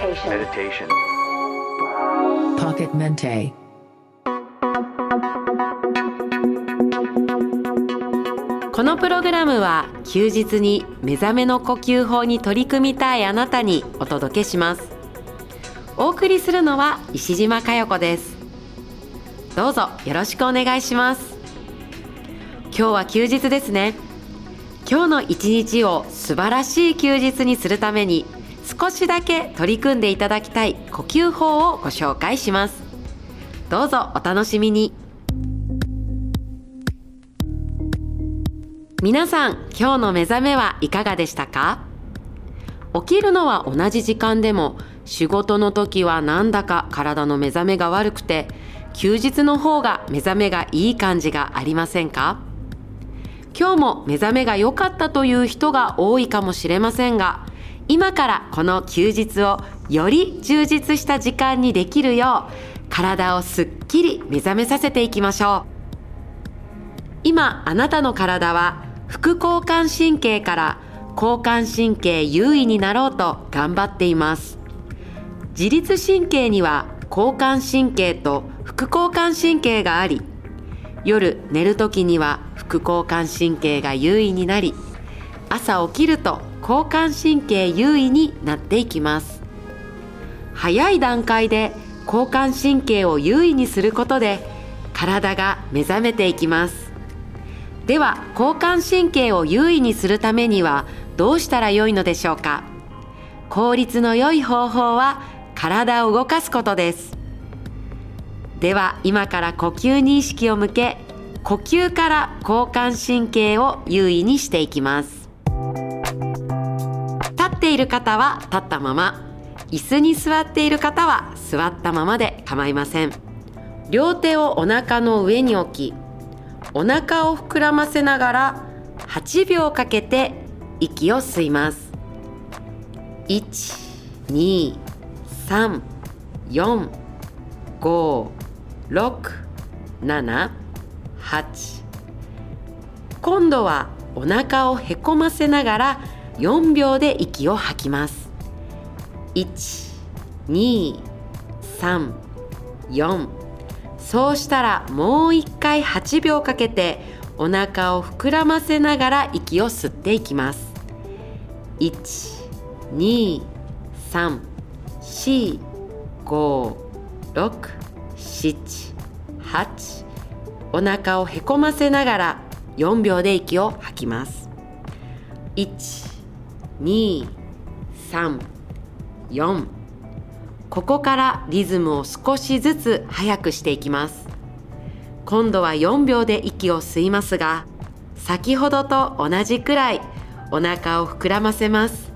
Meditation. Pocket Mente. このプログラムは休日に目覚めの呼吸法に取り組みたいあなたにお届けしますお送りするのは石島佳代子ですどうぞよろしくお願いします今日は休日ですね今日の一日を素晴らしい休日にするために少しだけ取り組んでいただきたい呼吸法をご紹介します。どうぞお楽しみに。皆さん今日の目覚めはいかがでしたか？起きるのは同じ時間でも仕事の時はなんだか体の目覚めが悪くて休日の方が目覚めがいい感じがありませんか？今日も目覚めが良かったという人が多いかもしれませんが今からこの休日をより充実した時間にできるよう体をすっきり目覚めさせていきましょう。今あなたの体は副交感神経から交感神経優位になろうと頑張っています。自律神経には交感神経と副交感神経があり夜寝る時には副交感神経が優位になり朝起きると交感神経優位になっていきます。早い段階で交感神経を優位にすることで体が目覚めていきます。では交感神経を優位にするためにはどうしたらよいのでしょうか？効率の良い方法は体を動かすことです。では今から呼吸に意識を向け呼吸から交感神経を優位にしていきます。ている方は立ったまま。椅子に座っている方は座ったままで構いません。両手をお腹の上に置きお腹を膨らませながら8秒かけて息を吸います。1 2 3 4 5 6 7 8今度はお腹をへこませながら4秒で息を吐きます。1 2 3 4そうしたらもう一回8秒かけてお腹を膨らませながら息を吸っていきます。1 2 3 4 5 6 7 8お腹をへこませながら4秒で息を吐きます。1 2 3 4ここからリズムを少しずつ速くしていきます。今度は4秒で息を吸いますが先ほどと同じくらいお腹を膨らませます。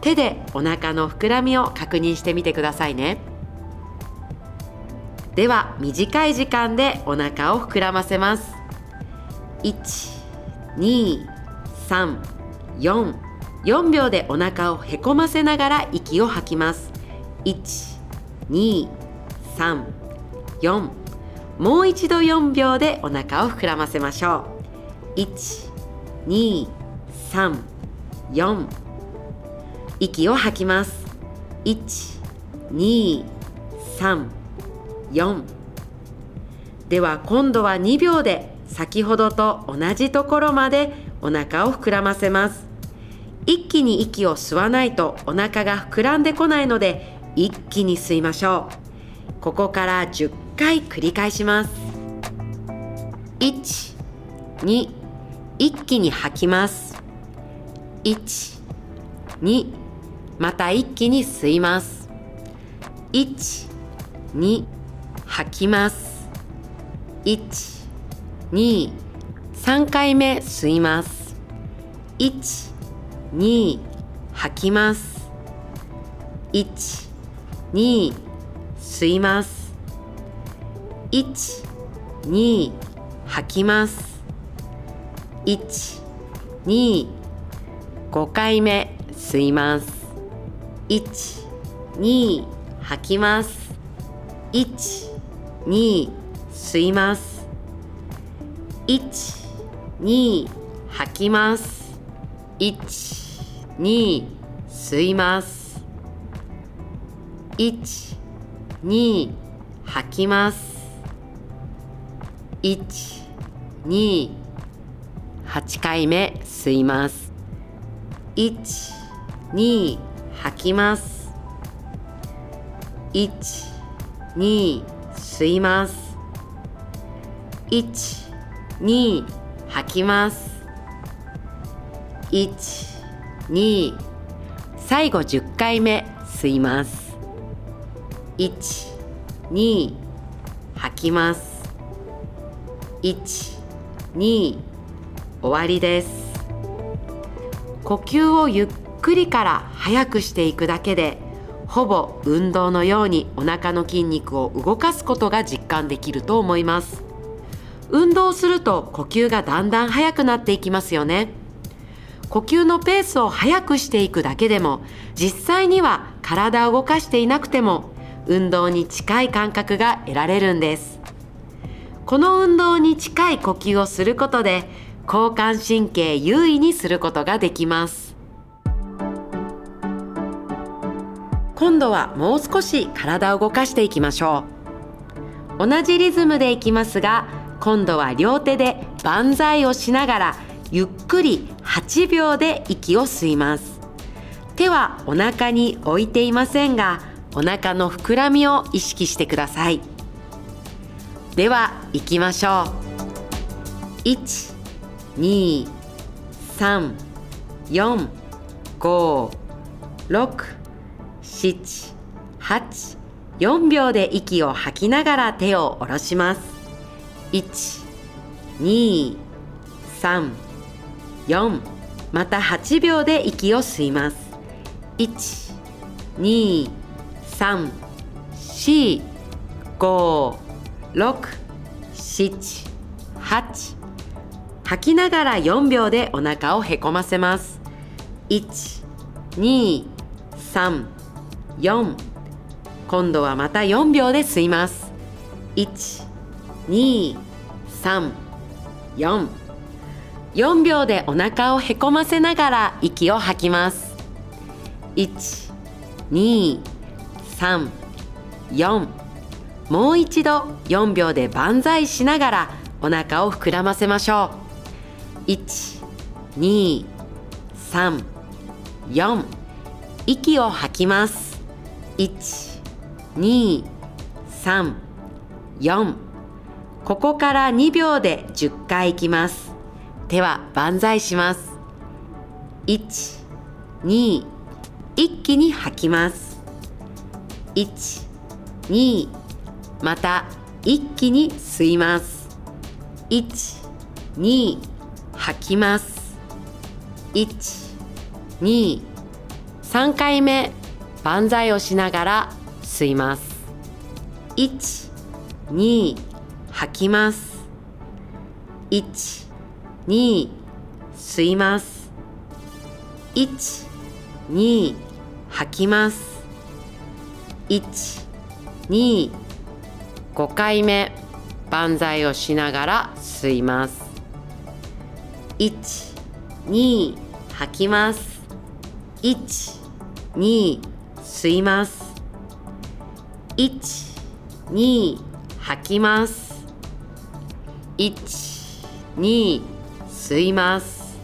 手でお腹の膨らみを確認してみてくださいね。では短い時間でお腹を膨らませます。12344 4秒でお腹をへこませながら息を吐きます。1234もう一度4秒でお腹を膨らませましょう。1234息を吐きます。1234では今度は2秒で先ほどと同じところまでお腹を膨らませます。一気に息を吸わないとお腹が膨らんでこないので一気に吸いましょう。ここから10回繰り返します。1 2一気に吐きます。1 2また一気に吸います。1 2吐きます。1 2 3回目吸います。1 2吐きます。1 2吸います。1 2吐きます。1 2 5回目吸います。1 2吐きます。1 2吸います。1 2吐きます。1 2吸います1、2、吐きます。1、2、8回目吸います。1、2、吐きます。1、2、吸います。1、2、吐きます。1、2、最後10回目吸います。1、2、吐きます。1、2、終わりです。呼吸をゆっくりから速くしていくだけで、ほぼ運動のようにお腹の筋肉を動かすことが実感できると思います。運動すると呼吸がだんだん速くなっていきますよね。呼吸のペースを速くしていくだけでも実際には体を動かしていなくても運動に近い感覚が得られるんです。この運動に近い呼吸をすることで交感神経優位にすることができます。今度はもう少し体を動かしていきましょう。同じリズムでいきますが今度は両手で万歳をしながらゆっくり8秒で息を吸います。手はお腹に置いていませんがお腹の膨らみを意識してください。では行きましょう。1 2 3 4 5 6 7 8 4秒で息を吐きながら手を下ろします。1 2 3 4また8秒で息を吸います。1 2 3 4 5 6 7 8吐きながら4秒でお腹をへこませます。1 2 3 4今度はまた4秒で吸います。1 2 3 4 4秒でお腹をへこませながら息を吐きます。1 2 3 4もう一度4秒で万歳しながらお腹を膨らませましょう。1 2 3 4息を吐きます。1 2 3 4ここから2秒で10回いきます。手は万歳します。1 2一気に吐きます。1 2また一気に吸います。1 2吐きます。1 2 3回目万歳をしながら吸います。1 2吐きます。1 2吸います。1 2吐きます。1 2 5回目万歳をしながら吸います。1 2吐きます。1 2吸います。1 2吐きます。1 2吸います。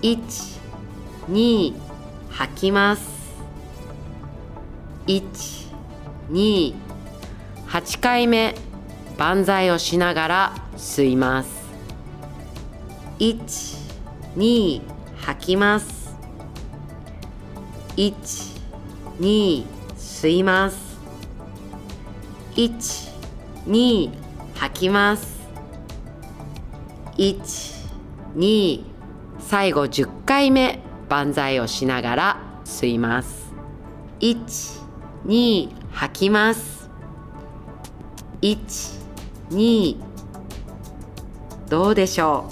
1 2吐きます。1 2 8回目万歳をしながら吸います。1 2吐きます。1 2吸います。1 2吐きます。1 2最後10回目万歳をしながら吸います。1 2吐きます。1 2どうでしょ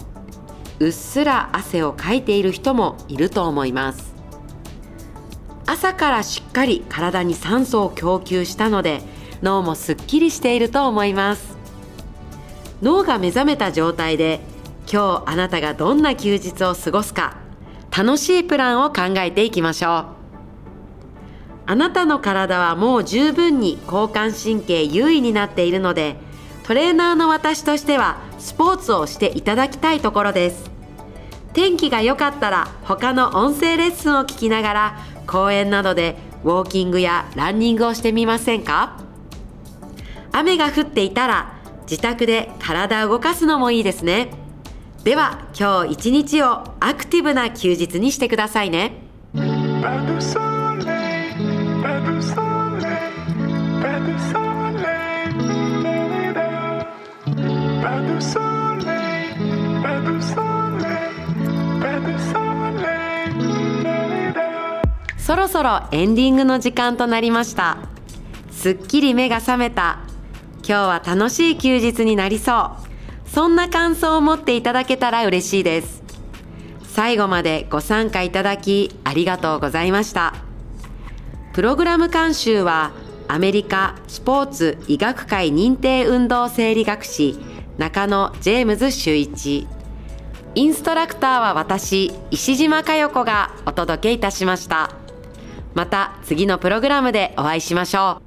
う。うっすら汗をかいている人もいると思います。朝からしっかり体に酸素を供給したので脳もすっきりしていると思います。脳が目覚めた状態で今日あなたがどんな休日を過ごすか楽しいプランを考えていきましょう。あなたの体はもう十分に交感神経優位になっているのでトレーナーの私としてはスポーツをしていただきたいところです。天気が良かったら他の音声レッスンを聞きながら公園などでウォーキングやランニングをしてみませんか？雨が降っていたら自宅で体を動かすのもいいですね。では今日一日をアクティブな休日にしてくださいね。そろそろエンディングの時間となりました。すっきり目が覚めた。今日は楽しい休日になりそう。そんな感想を持っていただけたら嬉しいです。最後までご参加いただきありがとうございました。プログラム監修はアメリカスポーツ医学会認定運動生理学士中野ジェームズ修一。インストラクターは私石島佳代子がお届けいたしました。また次のプログラムでお会いしましょう。